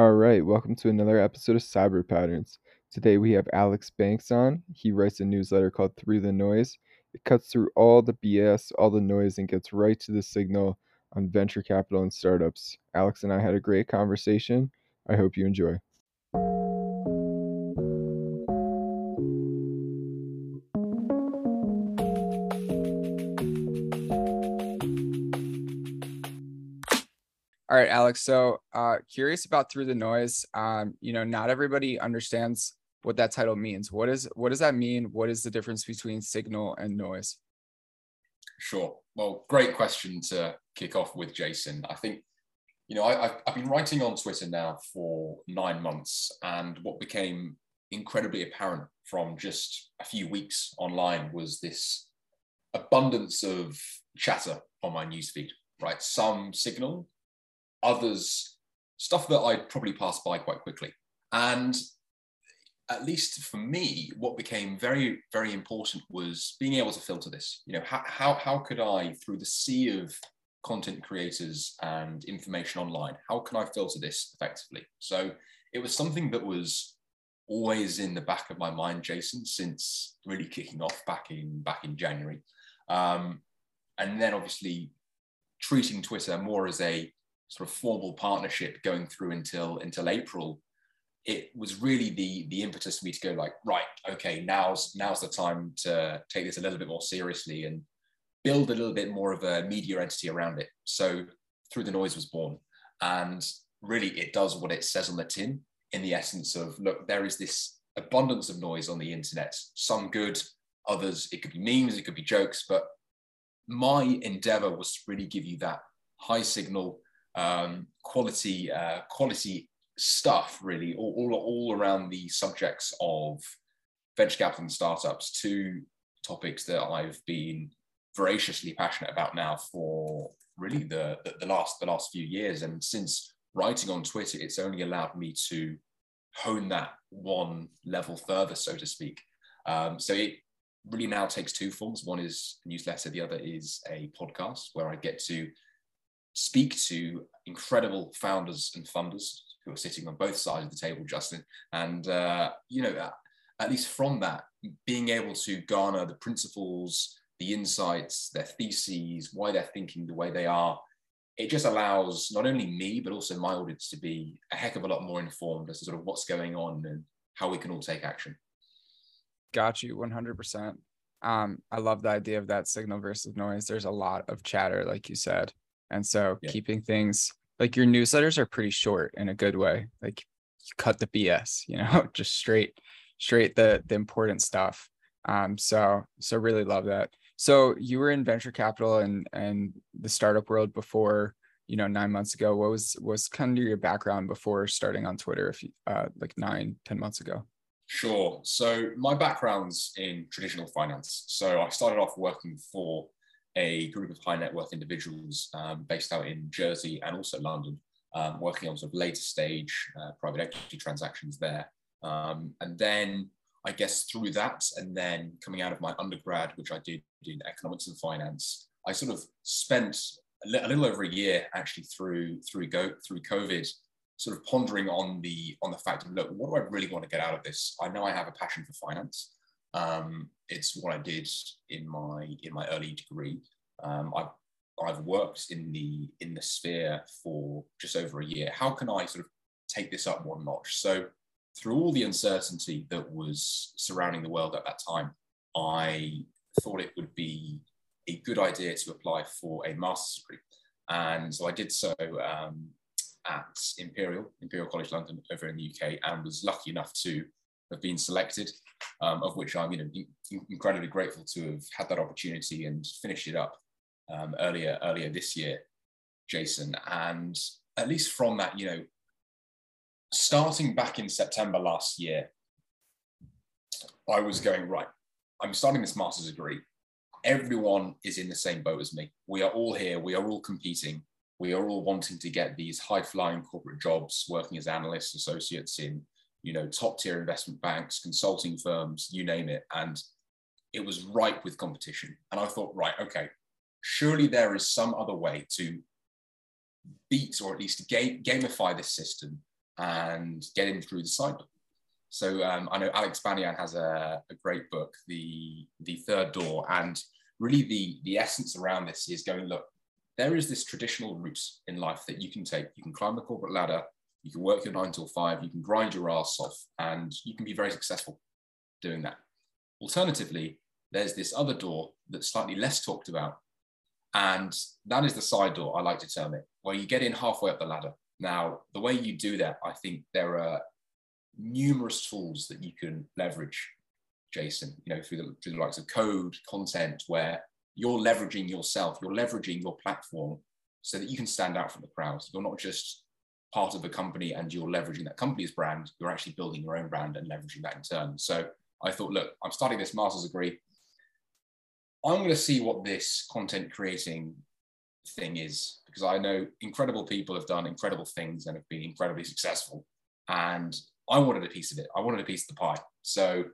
All right, welcome to another episode of Cyber Patterns. Today we have Alex Banks on. He writes a newsletter called Through the Noise. It cuts through all the BS, all the noise, and gets right to the signal on venture capital and startups. Alex and I had a great conversation. I hope you enjoy. All right, Alex. So, uh, curious about through the noise. Um, you know, not everybody understands what that title means. What is what does that mean? What is the difference between signal and noise? Sure. Well, great question to kick off with, Jason. I think, you know, I, I've been writing on Twitter now for nine months, and what became incredibly apparent from just a few weeks online was this abundance of chatter on my newsfeed. Right, some signal, others stuff that I'd probably pass by quite quickly. And at least for me, what became very, very important was being able to filter this. You know, how, how, how could I, through the sea of content creators and information online, how can I filter this effectively? So it was something that was always in the back of my mind, Jason, since really kicking off back in back in January. Um, and then obviously treating Twitter more as a sort of formal partnership going through until until April, it was really the the impetus for me to go like, right, okay, now's now's the time to take this a little bit more seriously and build a little bit more of a media entity around it. So through the noise was born, and really it does what it says on the tin in the essence of look, there is this abundance of noise on the internet, some good, others it could be memes, it could be jokes, but my endeavor was to really give you that high signal um, quality uh, quality stuff really all, all, all around the subjects of venture capital and startups. Two topics that I've been voraciously passionate about now for really the, the, the last the last few years. And since writing on Twitter it's only allowed me to hone that one level further so to speak. Um, so it really now takes two forms. One is a newsletter the other is a podcast where I get to speak to incredible founders and funders who are sitting on both sides of the table, Justin. And, uh, you know, at least from that, being able to garner the principles, the insights, their theses, why they're thinking the way they are, it just allows not only me, but also my audience to be a heck of a lot more informed as to sort of what's going on and how we can all take action. Got you 100%. Um, I love the idea of that signal versus noise. There's a lot of chatter, like you said. And so yeah. keeping things like your newsletters are pretty short in a good way. Like you cut the BS, you know, just straight, straight the the important stuff. Um, so so really love that. So you were in venture capital and and the startup world before, you know, nine months ago. What was was kind of your background before starting on Twitter? If you, uh, like nine, ten months ago. Sure. So my background's in traditional finance. So I started off working for a group of high net worth individuals um, based out in Jersey and also London, um, working on sort of later stage uh, private equity transactions there. Um, and then I guess through that, and then coming out of my undergrad, which I did in economics and finance, I sort of spent a, li- a little over a year actually through through go through COVID, sort of pondering on the on the fact of look, what do I really want to get out of this? I know I have a passion for finance. Um, it's what I did in my in my early degree. Um, I've I've worked in the in the sphere for just over a year. How can I sort of take this up one notch? So through all the uncertainty that was surrounding the world at that time, I thought it would be a good idea to apply for a master's degree. And so I did so um, at Imperial, Imperial College London over in the UK, and was lucky enough to have been selected, um, of which I'm you know incredibly grateful to have had that opportunity and finished it up um, earlier earlier this year, Jason. And at least from that, you know, starting back in September last year, I was going right. I'm starting this master's degree. Everyone is in the same boat as me. We are all here. We are all competing. We are all wanting to get these high flying corporate jobs, working as analysts, associates in you know, top tier investment banks, consulting firms, you name it. And it was ripe with competition. And I thought, right, okay, surely there is some other way to beat or at least ga- gamify this system and get in through the side door. So um, I know Alex Banayan has a, a, great book, the the Third Door, and really the the essence around this is going look. There is this traditional route in life that you can take. You can climb the corporate ladder, you can work your nine till five, you can grind your ass off, and you can be very successful doing that. Alternatively, there's this other door that's slightly less talked about, and that is the side door, I like to term it, where you get in halfway up the ladder. Now, the way you do that, I think there are numerous tools that you can leverage, Jason, you know, through the, through the likes of code, content, where you're leveraging yourself, you're leveraging your platform so that you can stand out from the crowd. You're not just part of a company and you're leveraging that company's brand, you're actually building your own brand and leveraging that in turn. So I thought, look, I'm starting this master's degree. I'm going to see what this content creating thing is because I know incredible people have done incredible things and have been incredibly successful. And I wanted a piece of it. I wanted a piece of the pie. So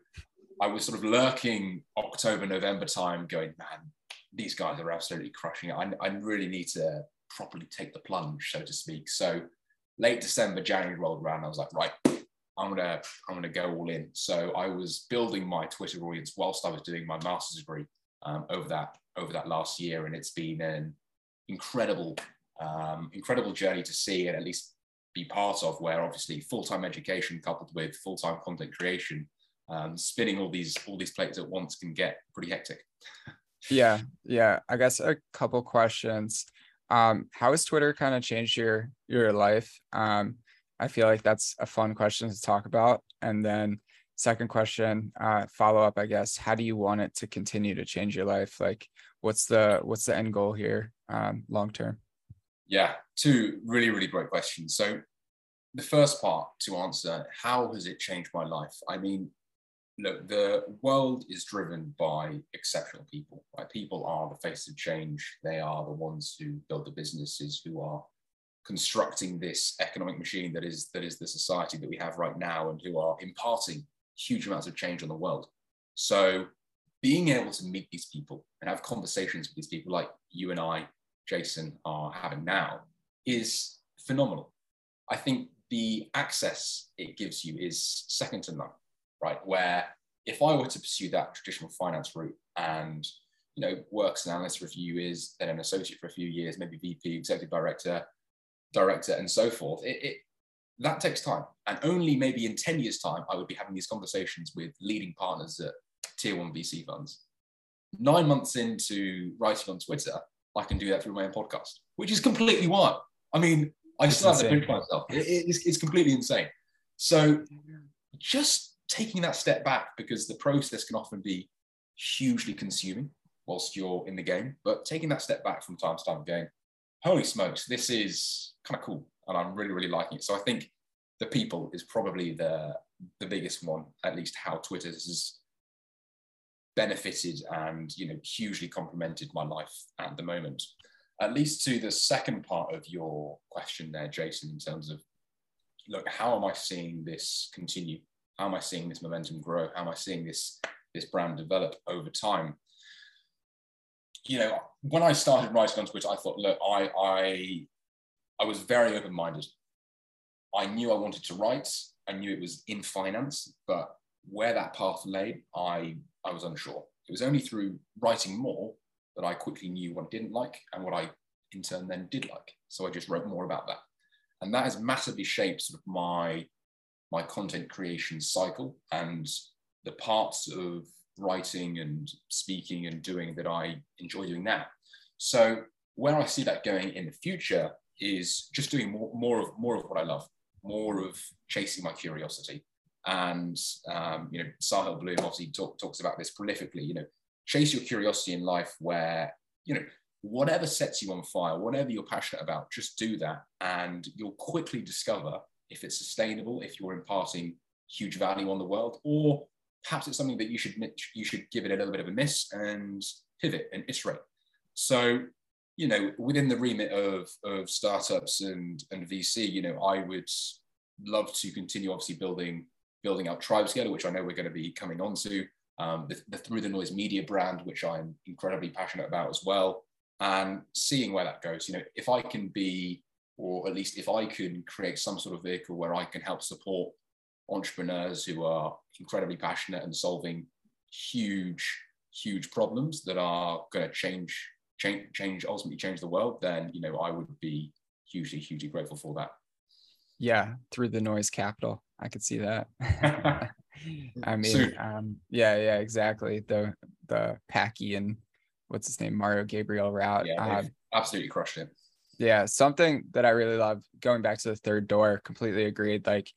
I was sort of lurking October, November time, going, man, these guys are absolutely crushing it. I, I really need to properly take the plunge, so to speak. So late December, January rolled around. I was like, right, I'm gonna I'm gonna go all in. So I was building my Twitter audience whilst I was doing my master's degree um, over that over that last year, and it's been an incredible um, incredible journey to see and at least be part of where obviously full-time education coupled with full-time content creation um, spinning all these all these plates at once can get pretty hectic yeah yeah i guess a couple questions um, how has twitter kind of changed your your life um, i feel like that's a fun question to talk about and then second question uh, follow up i guess how do you want it to continue to change your life like what's the what's the end goal here um, long term yeah, two really, really great questions. So, the first part to answer how has it changed my life? I mean, look, the world is driven by exceptional people. Right? People are the face of change. They are the ones who build the businesses, who are constructing this economic machine that is that is the society that we have right now, and who are imparting huge amounts of change on the world. So, being able to meet these people and have conversations with these people, like you and I Jason are having now is phenomenal. I think the access it gives you is second to none, right? Where if I were to pursue that traditional finance route and you know works an analyst for a few years, then an associate for a few years, maybe VP, executive director, director, and so forth, it, it that takes time. And only maybe in 10 years' time, I would be having these conversations with leading partners at tier one VC funds. Nine months into writing on Twitter, I can do that through my own podcast, which is completely wild. I mean, I still have to pinch myself. It, it's, it's completely insane. So just taking that step back because the process can often be hugely consuming whilst you're in the game, but taking that step back from time to time going, holy smokes, this is kind of cool. And I'm really, really liking it. So I think the people is probably the the biggest one, at least how Twitter has benefited and you know hugely complemented my life at the moment at least to the second part of your question there jason in terms of look how am i seeing this continue how am i seeing this momentum grow how am i seeing this this brand develop over time you know when i started writing on twitter i thought look i i i was very open-minded i knew i wanted to write i knew it was in finance but where that path lay i I was unsure. It was only through writing more that I quickly knew what I didn't like and what I in turn then did like. So I just wrote more about that. And that has massively shaped sort of my my content creation cycle and the parts of writing and speaking and doing that I enjoy doing now. So where I see that going in the future is just doing more, more of more of what I love, more of chasing my curiosity, and um, you know Sahil Bloom obviously talk, talks about this prolifically. You know, chase your curiosity in life, where you know whatever sets you on fire, whatever you're passionate about, just do that, and you'll quickly discover if it's sustainable, if you're imparting huge value on the world, or perhaps it's something that you should you should give it a little bit of a miss and pivot and iterate. So you know, within the remit of, of startups and, and VC, you know, I would love to continue obviously building building out TribeScaler, which I know we're going to be coming on to, um, the, the Through the Noise media brand, which I'm incredibly passionate about as well, and seeing where that goes. You know, if I can be or at least if I can create some sort of vehicle where I can help support entrepreneurs who are incredibly passionate and solving huge, huge problems that are going to change, change, change, ultimately change the world, then you know I would be hugely, hugely grateful for that. Yeah, through the noise capital, I could see that. I mean, um, yeah, yeah, exactly. The the Packy and what's his name, Mario Gabriele route. Yeah, um, absolutely crushed it. Yeah, something that I really love going back to the third door, completely agreed. Like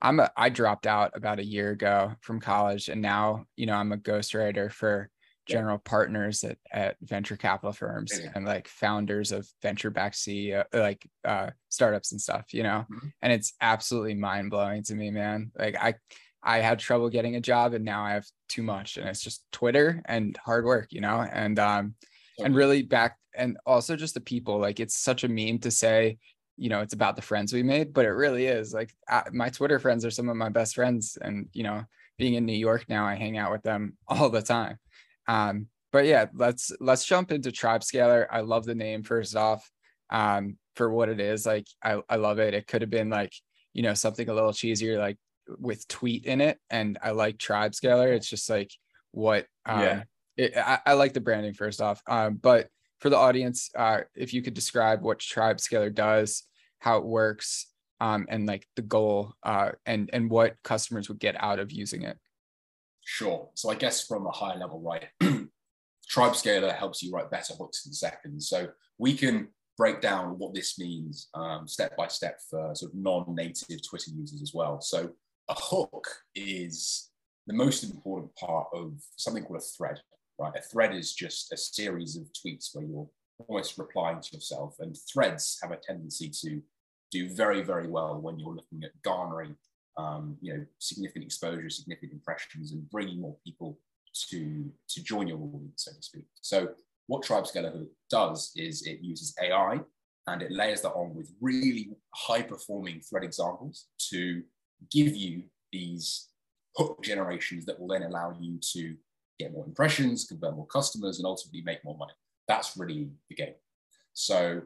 I'm a I dropped out about a year ago from college and now, you know, I'm a ghostwriter for general yeah. partners at, at venture capital firms yeah. and like founders of venture backed CEO, like uh, startups and stuff, you know, mm-hmm. and it's absolutely mind blowing to me, man. Like I, I had trouble getting a job and now I have too much and it's just Twitter and hard work, you know, and, um, and really back and also just the people like it's such a meme to say you know it's about the friends we made but it really is like my twitter friends are some of my best friends and you know being in new york now i hang out with them all the time. Um but yeah let's let's jump into TribeScaler i love the name first off um for what it is like i, I love it. It could have been like you know something a little cheesier like with tweet in it and i like TribeScaler it's just like what um, yeah it, I, I, like the branding first off. Um, but for the audience, uh, if you could describe what TribeScaler does, how it works, um, and like the goal, uh, and and what customers would get out of using it. Sure. So I guess from a high level, right, TribeScaler helps you write better hooks in seconds. So we can break down what this means um, step by step for sort of non-native Twitter users as well. So a hook is the most important part of something called a thread right? A thread is just a series of tweets where you're almost replying to yourself, and threads have a tendency to do very, very well when you're looking at garnering, um, you know, significant exposure, significant impressions, and bringing more people to to join your audience, so to speak. So what TribeScaler does is it uses AI and it layers that on with really high performing thread examples to give you these hook generations that will then allow you to get more impressions, convert more customers, and ultimately make more money. That's really the game. So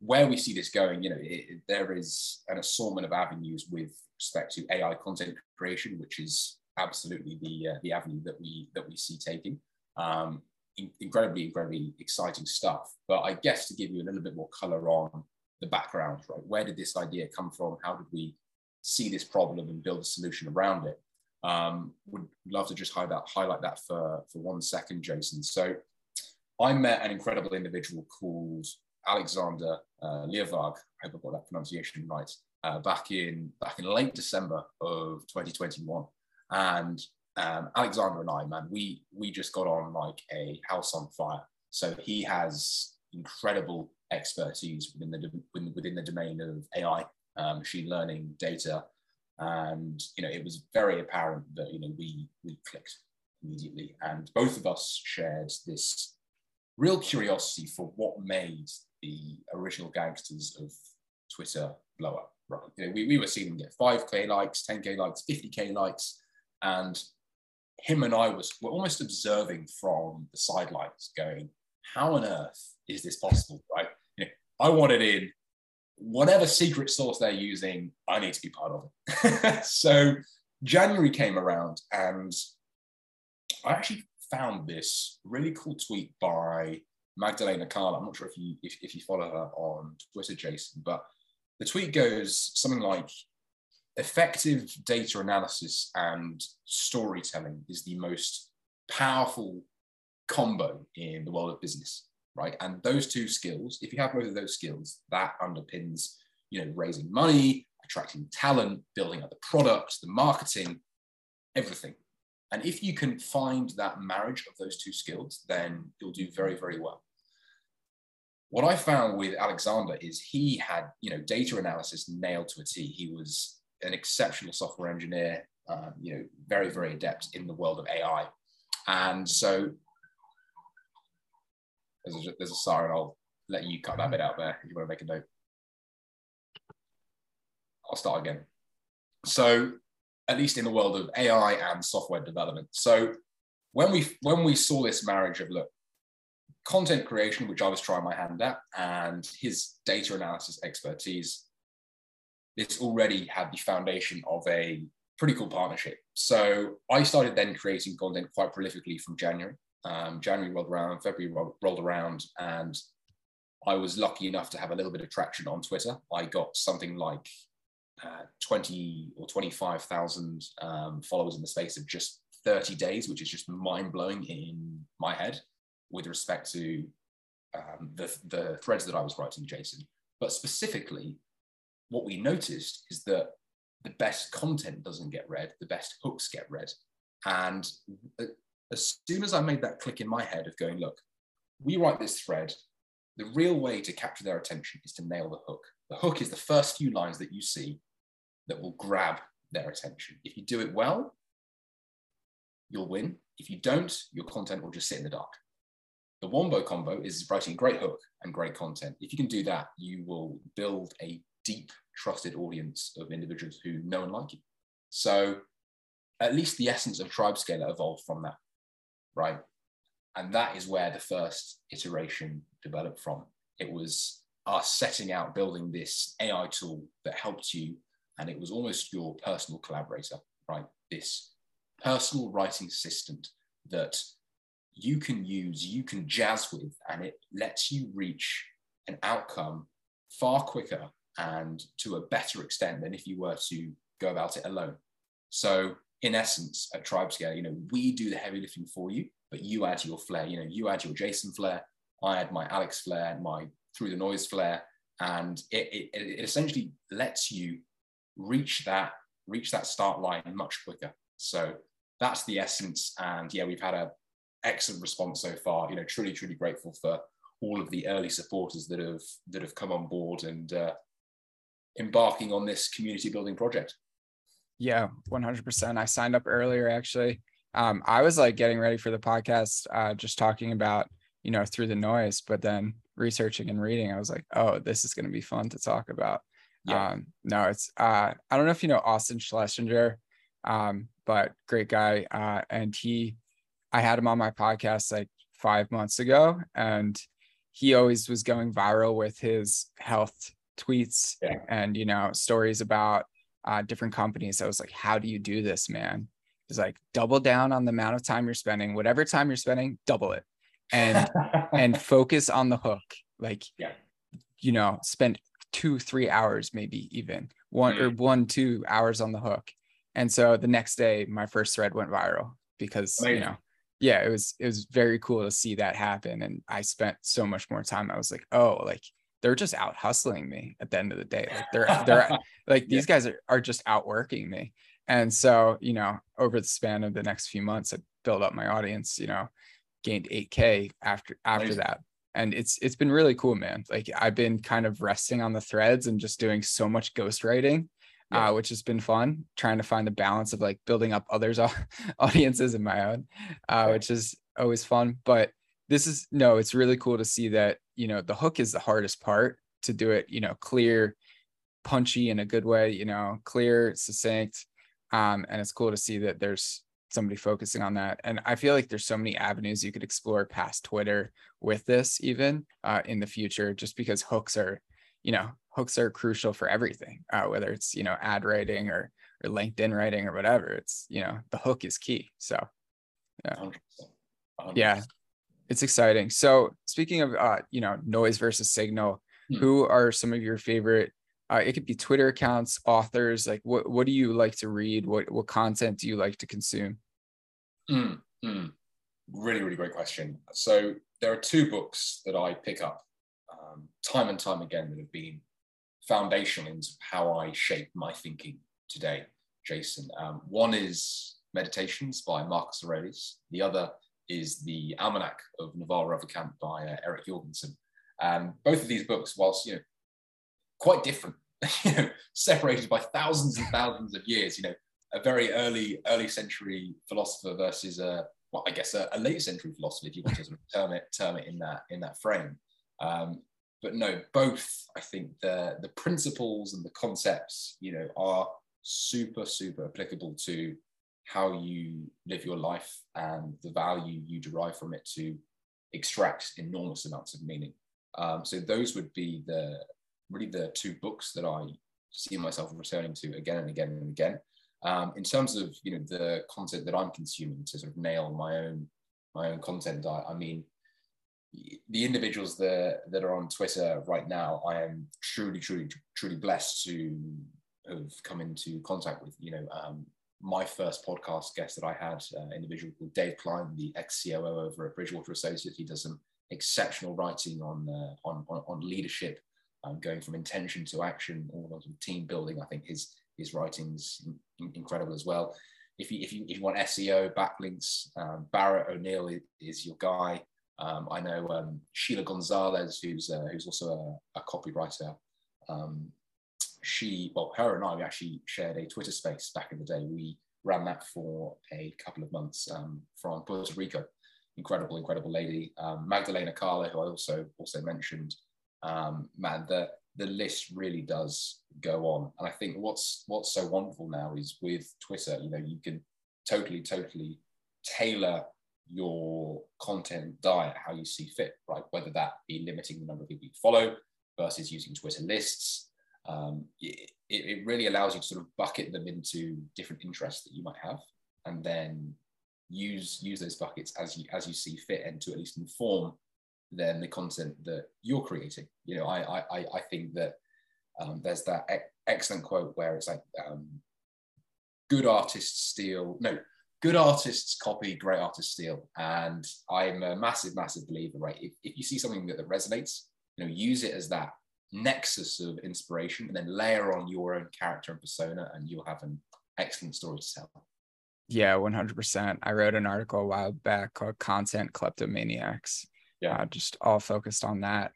where we see this going, you know, it, there is an assortment of avenues with respect to AI content creation, which is absolutely the uh, the avenue that we that we see taking. Um, in, incredibly, incredibly exciting stuff. But I guess to give you a little bit more color on the background, right? Where did this idea come from? How did we see this problem and build a solution around it? Um, would love to just highlight, highlight that for, for one second, Jason. So I met an incredible individual called Alexander uh. I hope I got that pronunciation right. Uh, back in back in late December of 2021, and um, Alexander and I, man, we we just got on like a house on fire. So he has incredible expertise within the within the domain of AI, um, machine learning, data, and you know it was very apparent that you know we we clicked immediately. And both of us shared this real curiosity for what made the original gangsters of twitter blow up right? You know we, we were seeing them get 5k likes 10k likes 50k likes. And him and i was were almost observing from the sidelines going how on earth is this possible? Right? You know, i wanted in whatever secret source they're using, I need to be part of it. so January came around and I actually found this really cool tweet by Magdalena Carl. I'm not sure if you if, if you follow her on Twitter, Jason, but the tweet goes something like effective data analysis and storytelling is the most powerful combo in the world of business right? And those two skills, if you have both of those skills, that underpins, you know, raising money, attracting talent, building up the the marketing, everything. And if you can find that marriage of those two skills, then you'll do very, very well. What I found with Alexander is he had, you know, data analysis nailed to a T. He was an exceptional software engineer, um, you know, very, very adept in the world of AI. And so there's a, there's a siren. I'll let you cut that bit out there if you want to make a note. I'll start again. So, at least in the world of AI and software development. So, when we when we saw this marriage of look, content creation, which I was trying my hand at, and his data analysis expertise, this already had the foundation of a pretty cool partnership. So I started then creating content quite prolifically from January. Um, January rolled around, February rolled around, and I was lucky enough to have a little bit of traction on Twitter. I got something like uh, 20 or 25,000 um, followers in the space of just 30 days, which is just mind blowing in my head with respect to um, the, the threads that I was writing, Jason. But specifically, what we noticed is that the best content doesn't get read, the best hooks get read. And uh, as soon as I made that click in my head of going, look, we write this thread, the real way to capture their attention is to nail the hook. The hook is the first few lines that you see that will grab their attention. If you do it well, you'll win. If you don't, your content will just sit in the dark. The Wombo combo is writing great hook and great content. If you can do that, you will build a deep, trusted audience of individuals who know and like you. So at least the essence of TribeScaler evolved from that, right? And that is where the first iteration developed from. It was us setting out building this AI tool that helped you, and it was almost your personal collaborator, right? This personal writing assistant that you can use, you can jazz with, and it lets you reach an outcome far quicker and to a better extent than if you were to go about it alone. So, in essence, at TribeScale, you know, we do the heavy lifting for you, but you add your flair. You know, you add your Jason flair, I add my Alex flair, my through the noise flair, and it, it, it essentially lets you reach that reach that start line much quicker. So that's the essence. And yeah, we've had a excellent response so far. You know, truly, truly grateful for all of the early supporters that have that have come on board and uh, embarking on this community building project. Yeah, 100%. I signed up earlier actually. Um, I was like getting ready for the podcast, uh, just talking about, you know, through the noise, but then researching and reading, I was like, oh, this is going to be fun to talk about. Yeah. Um, no, it's, uh, I don't know if you know Austin Schlesinger, um, but great guy. Uh, and he, I had him on my podcast like five months ago, and he always was going viral with his health tweets yeah. and you know stories about uh, different companies. I was like, how do you do this, man? He's like, double down on the amount of time you're spending. Whatever time you're spending, double it, and and focus on the hook. Like, yeah. you know, spend two, three hours, maybe even one mm. or one, two hours on the hook. And so the next day, my first thread went viral because Amazing. you know yeah it was it was very cool to see that happen and i spent so much more time i was like oh like they're just out hustling me at the end of the day like they're they're like these guys are, are just outworking me. And so you know over the span of the next few months i built up my audience you know gained 8k after after Amazing. that. And it's it's been really cool man. Like i've been kind of resting on the threads and just doing so much ghostwriting yeah. uh, which has been fun trying to find the balance of like building up others audiences in my own uh, which is always fun. But this is no it's really cool to see that you know the hook is the hardest part to do it you know clear punchy in a good way you know clear succinct um, and it's cool to see that there's somebody focusing on that and i feel like there's so many avenues you could explore past twitter with this even uh, in the future just because hooks are you know hooks are crucial for everything uh, whether it's you know ad writing or or linkedin writing or whatever it's you know the hook is key so yeah 100%. 100%. yeah it's exciting so speaking of uh you know noise versus signal hmm. who are some of your favorite uh, it could be twitter accounts authors like what what do you like to read what what content do you like to consume mm, mm. really really great question so there are two books that i pick up um, time and time again that have been foundational into how I shape my thinking today, Jason. Um, one is Meditations by Marcus Aurelius. The other is The Almanac of Naval Ravikant by uh, Eric Jorgenson. Um, both of these books, whilst you know quite different, you know, separated by thousands and thousands of years, you know, a very early early century philosopher versus a well, I guess a, a late century philosopher, if you want to term it term it in that in that frame. Um, but no, both I think the the principles and the concepts, you know, are super super applicable to how you live your life and the value you derive from it to extract enormous amounts of meaning. Um, so those would be the really the two books that I see myself returning to again and again and again. Um, in terms of you know the content that I'm consuming to sort of nail my own my own content diet, I mean the individuals that that are on Twitter right now, I am truly, truly, truly blessed to have come into contact with. You know, um, my first podcast guest that I had, uh, individual called Dave Kline, the ex COO over at Bridgewater Associates. He does some exceptional writing on uh, on, on, on leadership, um, going from intention to action, all of team building. I think his his writing's in, incredible as well. If you, if you if you want SEO backlinks, um, Barrett O'Neill is your guy. Um, I know um, Sheila Gonzalez, who's uh, who's also a, a copywriter. She, well, her and I, we actually shared a Twitter space back in the day. We ran that for a couple of months um, from Puerto Rico. Incredible, incredible lady. Um, Magdalena Carla, who I also also mentioned. Um, man, the the list really does go on. And I think what's what's so wonderful now is with Twitter, you know, you can totally, totally tailor your content diet how you see fit, right? Whether that be limiting the number of people you follow versus using Twitter lists. Um, it, it really allows you to sort of bucket them into different interests that you might have, and then use use those buckets as you as you see fit, and to at least inform then the content that you're creating. You know, I I I think that um, there's that excellent quote where it's like, um, "Good artists steal no." good artists copy, great artists steal. And I'm a massive, massive believer, right? If, if you see something that, that resonates, you know, use it as that nexus of inspiration and then layer on your own character and persona and you'll have an excellent story to tell. Yeah, 100%. I wrote an article a while back called Content Kleptomaniacs. Yeah. Uh, just all focused on that.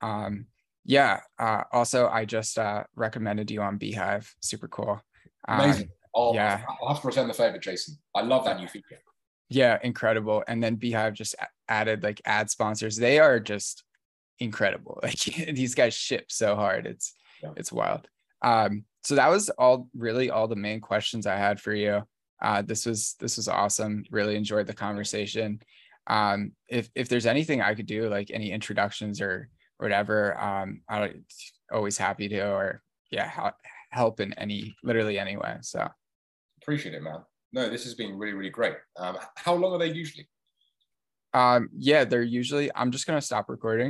Um, yeah. Uh, also, I just uh, recommended you on beehiiv. Super cool. Um, Amazing. I'll, yeah. I'll have to return the favor, Jason. I love that new feature. Yeah, incredible. And then beehiiv just added like ad sponsors. They are just incredible. Like these guys ship so hard. It's yeah. it's wild. Um, so that was all really all the main questions I had for you. Uh, this was this was awesome. Really enjoyed the conversation. Um, if if there's anything I could do, like any introductions or whatever, um, I'm always happy to. Or yeah, help in any literally any way. So Appreciate it, man. No, this has been really, really great. Um, how long are they usually? Um, yeah, they're usually. I'm just gonna stop recording.